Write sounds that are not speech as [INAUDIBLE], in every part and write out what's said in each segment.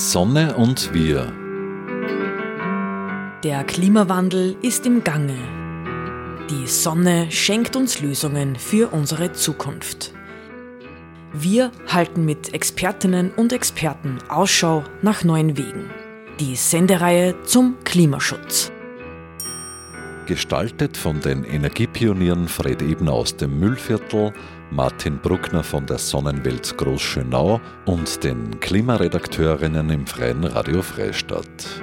Sonne und wir. Der Klimawandel ist im Gange. Die Sonne schenkt uns Lösungen für unsere Zukunft. Wir halten mit Expertinnen und Experten Ausschau nach neuen Wegen. Die Sendereihe zum Klimaschutz. Gestaltet von den Energiepionieren Fred Ebner aus dem Müllviertel, Martin Bruckner von der Sonnenwelt Großschönau und den Klimaredakteurinnen im Freien Radio Freistadt.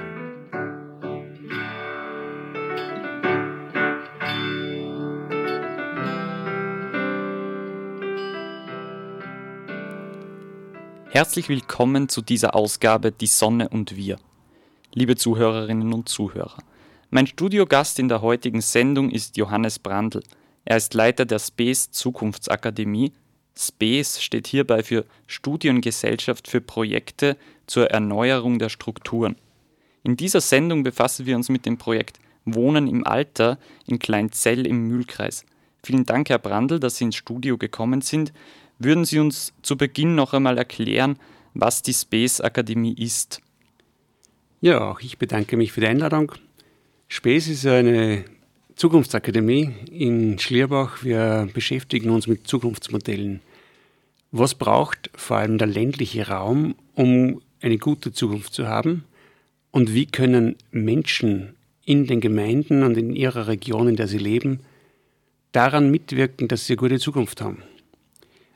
Herzlich willkommen zu dieser Ausgabe Die Sonne und wir. Liebe Zuhörerinnen und Zuhörer, mein Studiogast in der heutigen Sendung ist Johannes Brandl. Er ist Leiter der Space Zukunftsakademie. Space steht hierbei für Studiengesellschaft für Projekte zur Erneuerung der Strukturen. In dieser Sendung befassen wir uns mit dem Projekt Wohnen im Alter in Kleinzell im Mühlkreis. Vielen Dank, Herr Brandl, dass Sie ins Studio gekommen sind. Würden Sie uns zu Beginn noch einmal erklären, was die Space Akademie ist? Ja, auch ich bedanke mich für die Einladung. Space ist eine Zukunftsakademie in Schlierbach. Wir beschäftigen uns mit Zukunftsmodellen. Was braucht vor allem der ländliche Raum, um eine gute Zukunft zu haben? Und wie können Menschen in den Gemeinden und in ihrer Region, in der sie leben, daran mitwirken, dass sie eine gute Zukunft haben?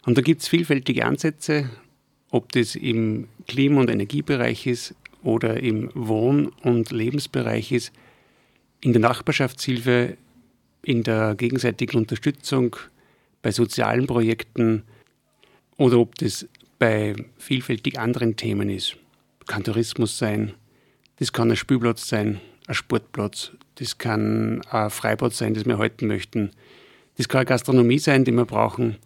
Und da gibt es vielfältige Ansätze, ob das im Klima- und Energiebereich ist oder im Wohn- und Lebensbereich ist, in der Nachbarschaftshilfe, in der gegenseitigen Unterstützung, bei sozialen Projekten oder ob das bei vielfältig anderen Themen ist. Kann Tourismus sein, das kann ein Spielplatz sein, ein Sportplatz, das kann ein Freibad sein, das wir halten möchten, das kann eine Gastronomie sein, die wir brauchen.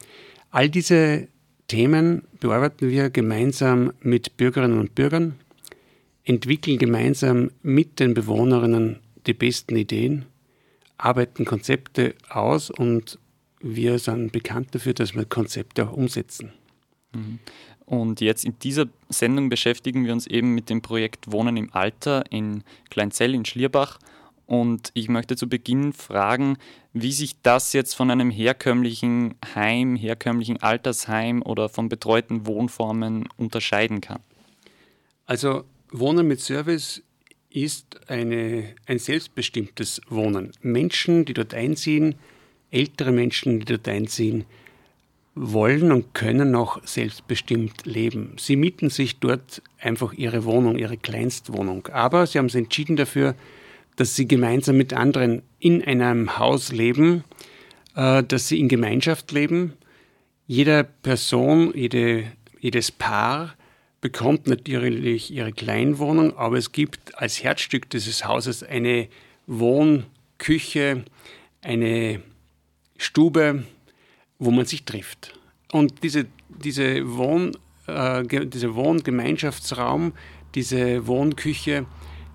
All diese Themen bearbeiten wir gemeinsam mit Bürgerinnen und Bürgern, entwickeln gemeinsam mit den Bewohnerinnen die besten Ideen, arbeiten Konzepte aus und wir sind bekannt dafür, dass wir Konzepte auch umsetzen. Mhm. Und jetzt in dieser Sendung beschäftigen wir uns eben mit dem Projekt Wohnen im Alter in Kleinzell in Schlierbach und ich möchte zu Beginn fragen, wie sich das jetzt von einem herkömmlichen Heim, herkömmlichen Altersheim oder von betreuten Wohnformen unterscheiden kann. Also Wohnen mit Service ist eine, ein selbstbestimmtes Wohnen. Menschen, die dort einziehen, ältere Menschen, die dort einziehen, wollen und können auch selbstbestimmt leben. Sie mieten sich dort einfach ihre Wohnung, ihre Kleinstwohnung. Aber sie haben sich entschieden dafür, dass sie gemeinsam mit anderen in einem Haus leben, äh, dass sie in Gemeinschaft leben. Jede Person, jede, jedes Paar bekommt natürlich ihre Kleinwohnung, aber es gibt als Herzstück dieses Hauses eine Wohnküche, eine Stube, wo man sich trifft. Und diese, diese Wohn, äh, dieser Wohngemeinschaftsraum, diese Wohnküche,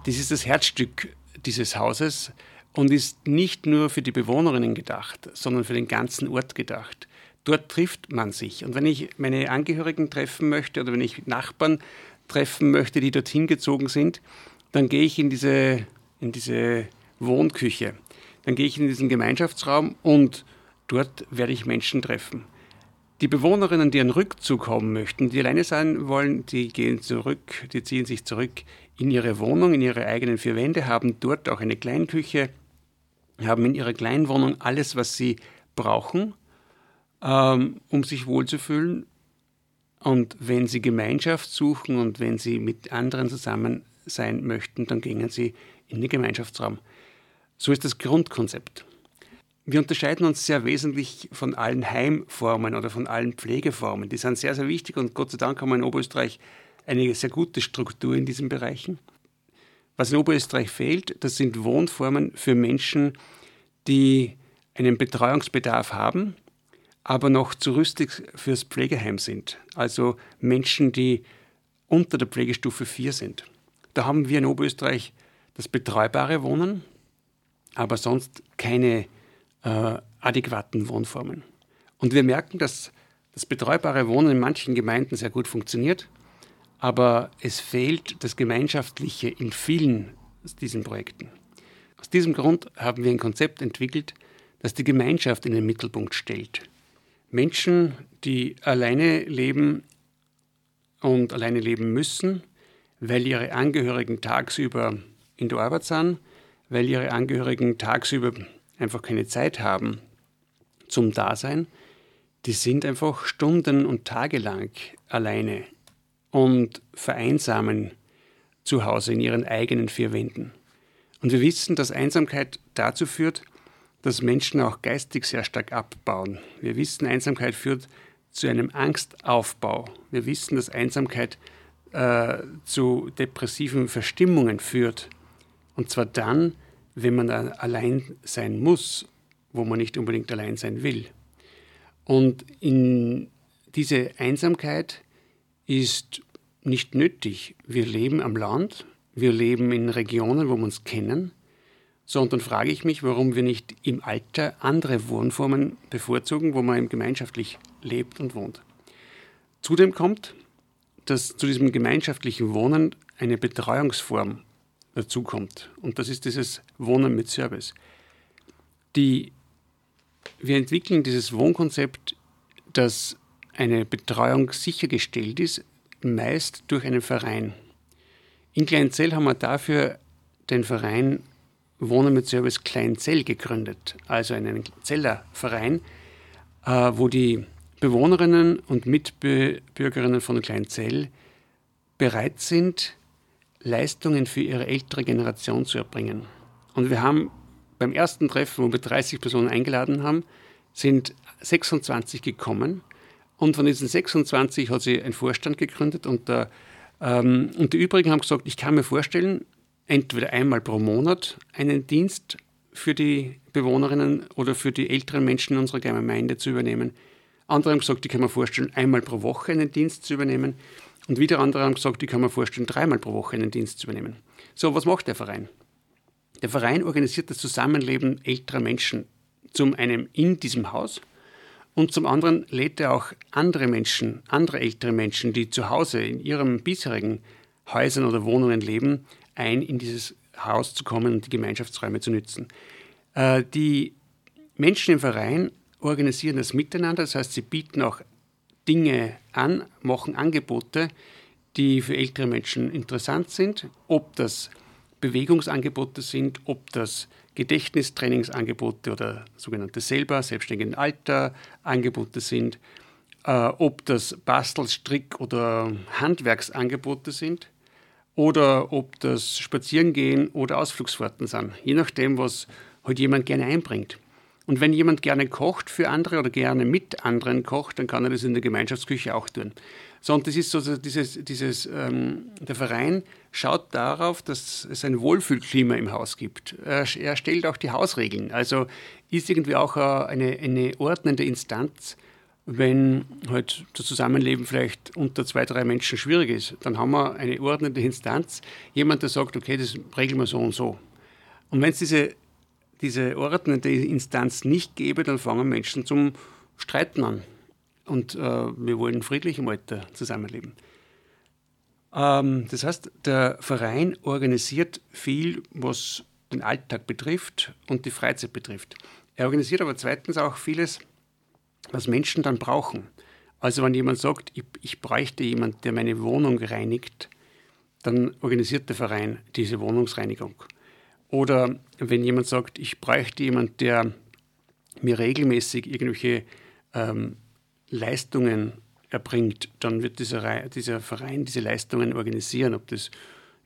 das ist das Herzstück dieses Hauses und ist nicht nur für die Bewohnerinnen gedacht, sondern für den ganzen Ort gedacht. Dort trifft man sich. Und wenn ich meine Angehörigen treffen möchte oder wenn ich Nachbarn treffen möchte, die dorthin gezogen sind, dann gehe ich in diese, in diese Wohnküche. Dann gehe ich in diesen Gemeinschaftsraum und dort werde ich Menschen treffen. Die Bewohnerinnen, die einen Rückzug haben möchten, die alleine sein wollen, die gehen zurück, die ziehen sich zurück in ihre Wohnung, in ihre eigenen vier Wände, haben dort auch eine Kleinküche, haben in ihrer Kleinwohnung alles, was sie brauchen, ähm, um sich wohlzufühlen. Und wenn sie Gemeinschaft suchen und wenn sie mit anderen zusammen sein möchten, dann gehen sie in den Gemeinschaftsraum. So ist das Grundkonzept. Wir unterscheiden uns sehr wesentlich von allen Heimformen oder von allen Pflegeformen. Die sind sehr, sehr wichtig und Gott sei Dank haben wir in Oberösterreich eine sehr gute Struktur in diesen Bereichen. Was in Oberösterreich fehlt, das sind Wohnformen für Menschen, die einen Betreuungsbedarf haben, aber noch zu rüstig fürs Pflegeheim sind. Also Menschen, die unter der Pflegestufe 4 sind. Da haben wir in Oberösterreich das betreubare Wohnen, aber sonst keine äh, adäquaten Wohnformen. Und wir merken, dass das betreubare Wohnen in manchen Gemeinden sehr gut funktioniert, aber es fehlt das Gemeinschaftliche in vielen diesen Projekten. Aus diesem Grund haben wir ein Konzept entwickelt, das die Gemeinschaft in den Mittelpunkt stellt. Menschen, die alleine leben und alleine leben müssen, weil ihre Angehörigen tagsüber in der Arbeit sind, weil ihre Angehörigen tagsüber einfach keine Zeit haben zum Dasein, die sind einfach Stunden und Tage lang alleine und vereinsamen zu Hause in ihren eigenen vier Wänden. Und wir wissen, dass Einsamkeit dazu führt, dass Menschen auch geistig sehr stark abbauen. Wir wissen, Einsamkeit führt zu einem Angstaufbau. Wir wissen, dass Einsamkeit äh, zu depressiven Verstimmungen führt. Und zwar dann, wenn man allein sein muss, wo man nicht unbedingt allein sein will. Und in diese Einsamkeit ist nicht nötig. Wir leben am Land, wir leben in Regionen, wo wir uns kennen. So, und dann frage ich mich, warum wir nicht im Alter andere Wohnformen bevorzugen, wo man gemeinschaftlich lebt und wohnt. Zudem kommt, dass zu diesem gemeinschaftlichen Wohnen eine Betreuungsform dazukommt. Und das ist dieses Wohnen mit Service. Die, wir entwickeln dieses Wohnkonzept, dass eine Betreuung sichergestellt ist, meist durch einen Verein. In Kleinzell haben wir dafür den Verein Wohnen mit Service Kleinzell gegründet, also einen Zellerverein, äh, wo die Bewohnerinnen und Mitbürgerinnen von Kleinzell bereit sind, Leistungen für ihre ältere Generation zu erbringen. Und wir haben beim ersten Treffen, wo wir 30 Personen eingeladen haben, sind 26 gekommen. Und von diesen 26 hat sie ein Vorstand gegründet und, der, ähm, und die übrigen haben gesagt, ich kann mir vorstellen, entweder einmal pro Monat einen Dienst für die Bewohnerinnen oder für die älteren Menschen in unserer Gemeinde zu übernehmen. Andere haben gesagt, ich kann mir vorstellen, einmal pro Woche einen Dienst zu übernehmen. Und wieder andere haben gesagt, ich kann mir vorstellen, dreimal pro Woche einen Dienst zu übernehmen. So, was macht der Verein? Der Verein organisiert das Zusammenleben älterer Menschen zum einen in diesem Haus und zum anderen lädt er auch andere Menschen, andere ältere Menschen, die zu Hause in ihren bisherigen Häusern oder Wohnungen leben, ein, in dieses Haus zu kommen und die Gemeinschaftsräume zu nützen. Äh, die Menschen im Verein organisieren das miteinander, das heißt, sie bieten auch Dinge an, machen Angebote, die für ältere Menschen interessant sind, ob das Bewegungsangebote sind, ob das Gedächtnistrainingsangebote oder sogenannte selber, selbstständigen Alter Angebote sind, äh, ob das Bastel-, Strick- oder Handwerksangebote sind oder ob das Spazierengehen oder Ausflugsfahrten sind, je nachdem, was halt jemand gerne einbringt. Und wenn jemand gerne kocht für andere oder gerne mit anderen kocht, dann kann er das in der Gemeinschaftsküche auch tun. So, und das ist so dieses, dieses ähm, der Verein schaut darauf, dass es ein Wohlfühlklima im Haus gibt. Er, er stellt auch die Hausregeln. Also ist irgendwie auch eine, eine ordnende Instanz, wenn halt das Zusammenleben vielleicht unter zwei, drei Menschen schwierig ist, dann haben wir eine ordnende Instanz, jemand, der sagt, okay, das regeln wir so und so. Und wenn es diese diese ordnende Instanz nicht gäbe, dann fangen Menschen zum Streiten an. Und äh, wir wollen friedlich im Alter zusammenleben. Ähm, das heißt, der Verein organisiert viel, was den Alltag betrifft und die Freizeit betrifft. Er organisiert aber zweitens auch vieles, was Menschen dann brauchen. Also wenn jemand sagt, ich, ich bräuchte jemanden, der meine Wohnung reinigt, dann organisiert der Verein diese Wohnungsreinigung. Oder wenn jemand sagt, ich bräuchte jemanden, der mir regelmäßig irgendwelche ähm, Leistungen erbringt, dann wird dieser, dieser Verein diese Leistungen organisieren, ob das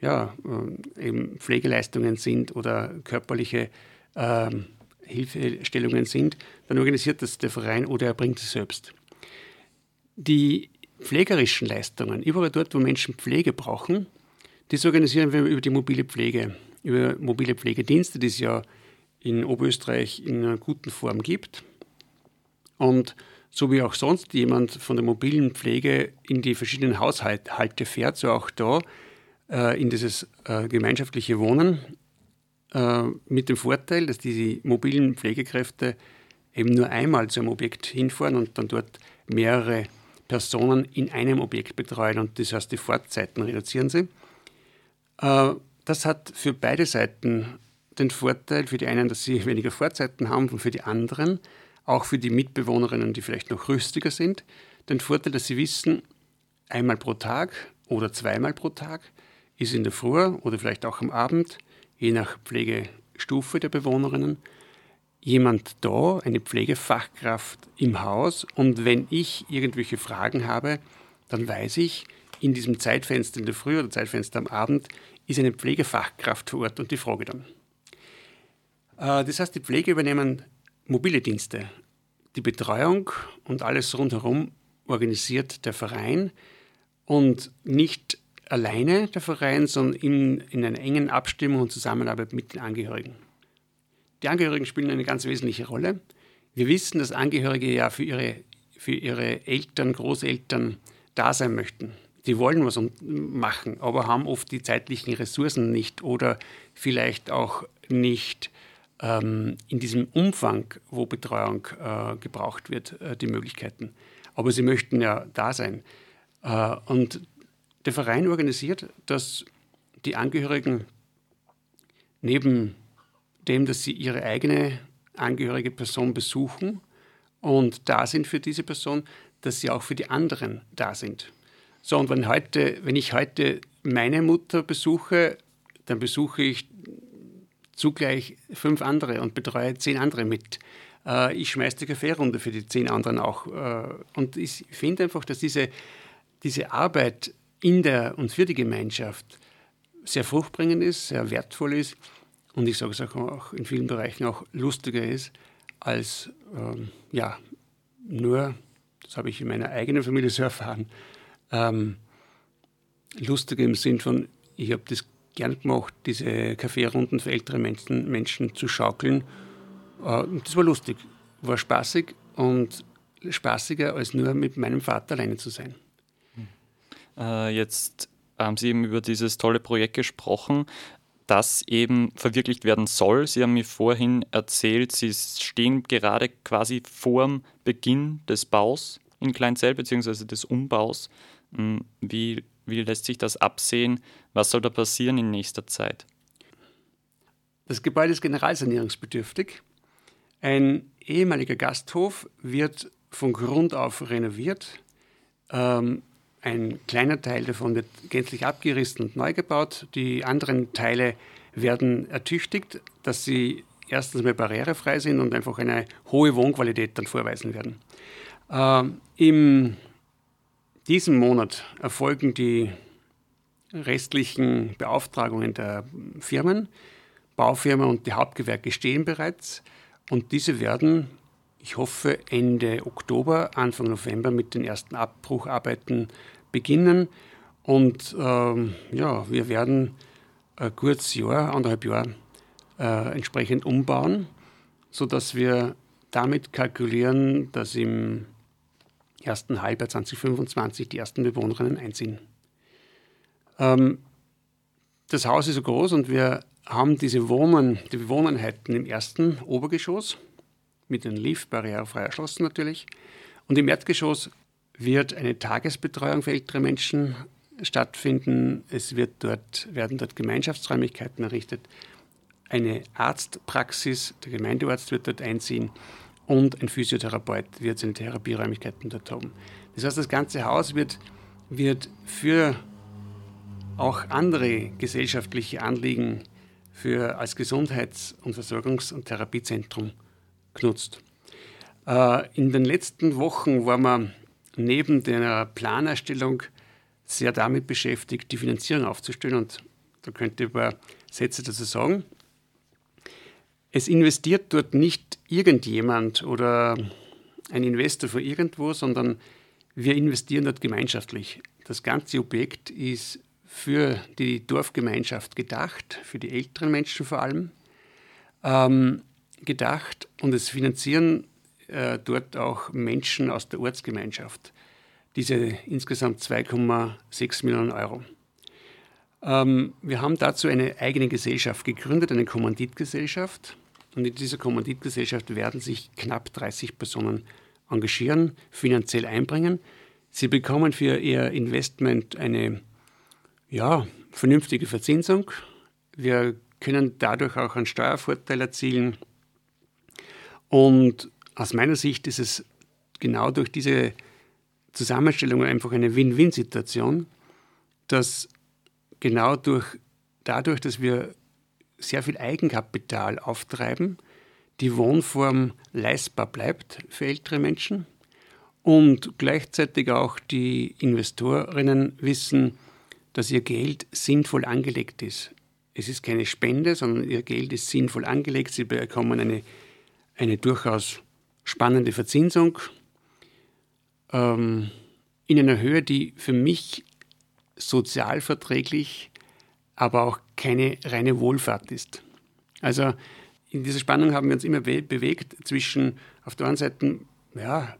ja, äh, eben Pflegeleistungen sind oder körperliche ähm, Hilfestellungen sind, dann organisiert das der Verein oder er bringt es selbst. Die pflegerischen Leistungen, überall dort, wo Menschen Pflege brauchen, das organisieren wir über die mobile Pflege über mobile Pflegedienste, die es ja in Oberösterreich in einer guten Form gibt. Und so wie auch sonst jemand von der mobilen Pflege in die verschiedenen Haushalte fährt, so auch da äh, in dieses äh, gemeinschaftliche Wohnen mit dem Vorteil, dass diese mobilen Pflegekräfte eben nur einmal zu einem Objekt hinfahren und dann dort mehrere Personen in einem Objekt betreuen und das heißt, die Fahrtzeiten reduzieren sie. Äh, das hat für beide Seiten den Vorteil, für die einen, dass sie [LAUGHS] weniger Fahrzeiten haben und für die anderen, auch für die Mitbewohnerinnen, die vielleicht noch rüstiger sind, den Vorteil, dass sie wissen, einmal pro Tag oder zweimal pro Tag ist in der Früh oder vielleicht auch am Abend, je nach Pflegestufe der Bewohnerinnen, jemand da, eine Pflegefachkraft im Haus. Und wenn ich irgendwelche Fragen habe, dann weiß ich, in diesem Zeitfenster in der Früh oder Zeitfenster am Abend ist eine Pflegefachkraft vor Ort und die frage dann. Äh, das heißt, die Pflege übernehmen mobile Dienste. Die Betreuung und alles rundherum organisiert der Verein und nicht alleine der Verein, sondern in, in einer engen Abstimmung und Zusammenarbeit mit den Angehörigen. Die Angehörigen spielen eine ganz wesentliche Rolle. Wir wissen, dass Angehörige ja für ihre, für ihre Eltern, Großeltern da sein möchten. Die wollen was machen, aber haben oft die zeitlichen Ressourcen nicht oder vielleicht auch nicht ähm, in diesem Umfang, wo Betreuung äh, gebraucht wird, äh, die Möglichkeiten. Aber sie möchten ja da sein. Äh, und der Verein organisiert, dass die Angehörigen neben dem, dass sie ihre eigene angehörige Person besuchen und da sind für diese Person, dass sie auch für die anderen da sind. So, und wenn, heute, wenn ich heute meine Mutter besuche, dann besuche ich zugleich fünf andere und betreue zehn andere mit. Äh, ich schmeiße die Kaffeerunde für die zehn anderen auch. Äh, und ich finde einfach, dass diese, diese Arbeit in der und für die Gemeinschaft sehr fruchtbringend ist, sehr wertvoll ist und ich sage es auch in vielen Bereichen auch lustiger ist, als ähm, ja, nur, das habe ich in meiner eigenen Familie so erfahren, ähm, lustiger im Sinn von, ich habe das gern gemacht, diese Kaffeerunden für ältere Menschen, Menschen zu schaukeln. Äh, das war lustig, war spaßig und spaßiger als nur mit meinem Vater alleine zu sein. Äh, jetzt haben Sie eben über dieses tolle Projekt gesprochen das eben verwirklicht werden soll. Sie haben mir vorhin erzählt, Sie stehen gerade quasi vorm Beginn des Baus in Kleinzell bzw. des Umbaus. Hm, wie, wie lässt sich das absehen? Was soll da passieren in nächster Zeit? Das Gebäude ist generalsanierungsbedürftig. Ein ehemaliger Gasthof wird von Grund auf renoviert. Ähm, ein kleiner Teil davon wird gänzlich abgerissen und neu gebaut. Die anderen Teile werden ertüchtigt, dass sie erstens mal barrierefrei sind und einfach eine hohe Wohnqualität dann vorweisen werden. Äh, in diesem Monat erfolgen die restlichen Beauftragungen der Firmen. Baufirma und die Hauptgewerke stehen bereits und diese werden, ich hoffe, Ende Oktober, Anfang November mit den ersten Abbrucharbeiten beginnen. Und ähm, ja, wir werden ein kurzes Jahr, anderthalb Jahre äh, entsprechend umbauen, sodass wir damit kalkulieren, dass im ersten Halbjahr 2025 die ersten Bewohnerinnen einziehen. Ähm, das Haus ist so groß und wir haben diese Wohnen, die Bewohneinheiten im ersten Obergeschoss mit den Lift barrierefrei erschlossen natürlich. Und im Erdgeschoss wird eine Tagesbetreuung für ältere Menschen stattfinden. Es wird dort, werden dort Gemeinschaftsräumlichkeiten errichtet. Eine Arztpraxis, der Gemeindearzt wird dort einziehen und ein Physiotherapeut wird seine Therapieräumlichkeiten dort haben. Das heißt, das ganze Haus wird, wird für auch andere gesellschaftliche Anliegen für, als Gesundheits- und Versorgungs- und Therapiezentrum genutzt. Äh, in den letzten Wochen war man neben der Planerstellung sehr damit beschäftigt, die Finanzierung aufzustellen. Und da könnte ich ein paar Sätze dazu sagen. Es investiert dort nicht irgendjemand oder ein Investor von irgendwo, sondern wir investieren dort gemeinschaftlich. Das ganze Objekt ist für die Dorfgemeinschaft gedacht, für die älteren Menschen vor allem ähm, gedacht und es finanzieren äh, dort auch Menschen aus der Ortsgemeinschaft. Diese insgesamt 2,6 Millionen Euro. Ähm, wir haben dazu eine eigene Gesellschaft gegründet, eine Kommanditgesellschaft. Und in dieser Kommanditgesellschaft werden sich knapp 30 Personen engagieren, finanziell einbringen. Sie bekommen für Ihr Investment eine ja, vernünftige Verzinsung. Wir können dadurch auch einen Steuervorteil erzielen. Und aus meiner Sicht ist es genau durch diese Zusammenstellung einfach eine Win-Win-Situation, dass genau durch, dadurch, dass wir sehr viel Eigenkapital auftreiben, die Wohnform leistbar bleibt für ältere Menschen und gleichzeitig auch die Investorinnen wissen, dass ihr Geld sinnvoll angelegt ist. Es ist keine Spende, sondern ihr Geld ist sinnvoll angelegt. Sie bekommen eine, eine durchaus spannende Verzinsung ähm, in einer Höhe, die für mich sozialverträglich, aber auch keine reine Wohlfahrt ist. Also in dieser Spannung haben wir uns immer bewegt zwischen, auf der einen Seite, ja,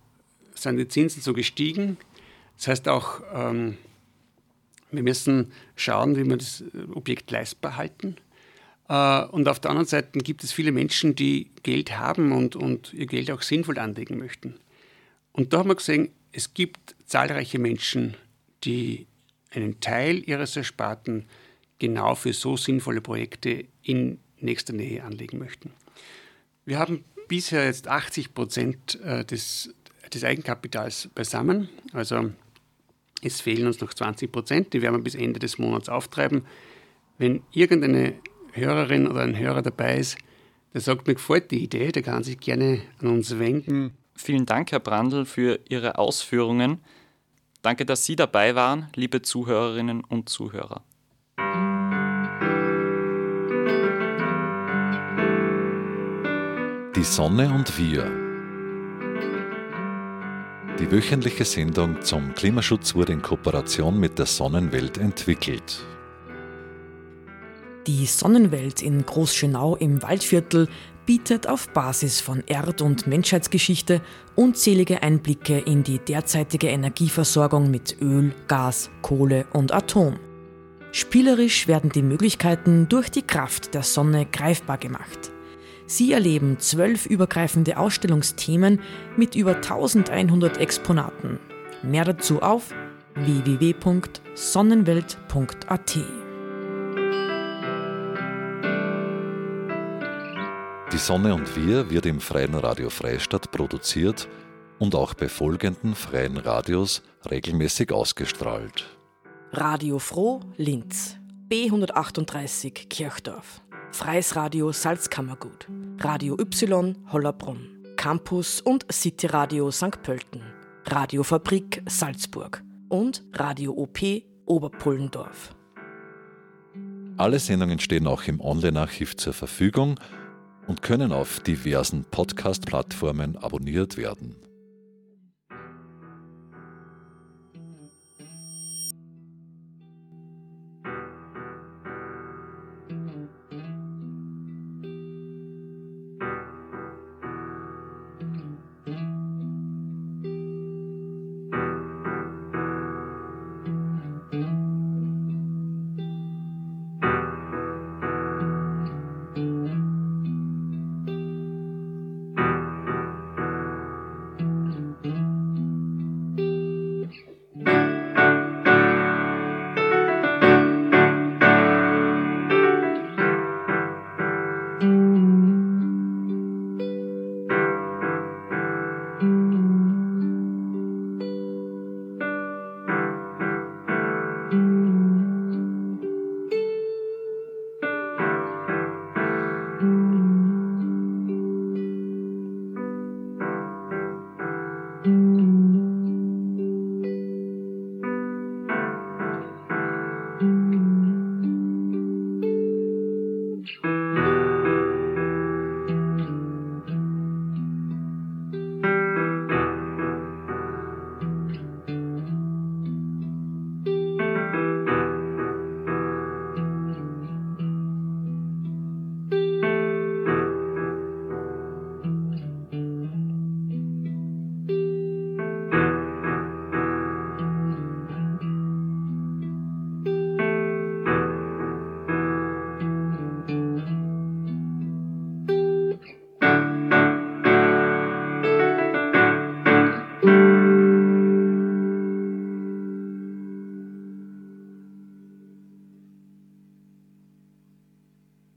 sind die Zinsen so gestiegen. Das heißt auch, ähm, wir müssen schauen, wie wir das Objekt leistbar halten. Äh, und auf der anderen Seite gibt es viele Menschen, die Geld haben und, und ihr Geld auch sinnvoll anlegen möchten. Und da haben wir gesehen, es gibt zahlreiche Menschen, die einen Teil ihres Ersparten genau für so sinnvolle Projekte in nächster Nähe anlegen möchten. Wir haben bisher jetzt 80 Prozent äh, des, des Eigenkapitals beisammen. Also es fehlen uns noch 20 Prozent, die werden wir bis Ende des Monats auftreiben. Wenn irgendeine Hörerin oder ein Hörer dabei ist, der sagt, mir gefällt die Idee, der kann sich gerne an uns wenden. Vielen Dank, Herr Brandl, für Ihre Ausführungen. Danke, dass Sie dabei waren, liebe Zuhörerinnen und Zuhörer. Die Sonne und wir. Die wöchentliche Sendung zum Klimaschutz wurde in Kooperation mit der Sonnenwelt entwickelt. Die Sonnenwelt in Großschönau im Waldviertel bietet auf Basis von Erd- und Menschheitsgeschichte unzählige Einblicke in die derzeitige Energieversorgung mit Öl, Gas, Kohle und Atom. Spielerisch werden die Möglichkeiten durch die Kraft der Sonne greifbar gemacht. Sie erleben zwölf übergreifende Ausstellungsthemen mit über 1100 Exponaten. Mehr dazu auf www.sonnenwelt.at. Die Sonne und wir wird im Freien Radio Freistadt produziert und auch bei folgenden freien Radios regelmäßig ausgestrahlt. Radio Froh Linz, B138 Kirchdorf. Freies Radio Salzkammergut, Radio Y Hollerbrunn, Campus und City Radio St. Pölten, Radiofabrik Salzburg und Radio OP Oberpullendorf. Alle Sendungen stehen auch im Online-Archiv zur Verfügung und können auf diversen Podcast-Plattformen abonniert werden.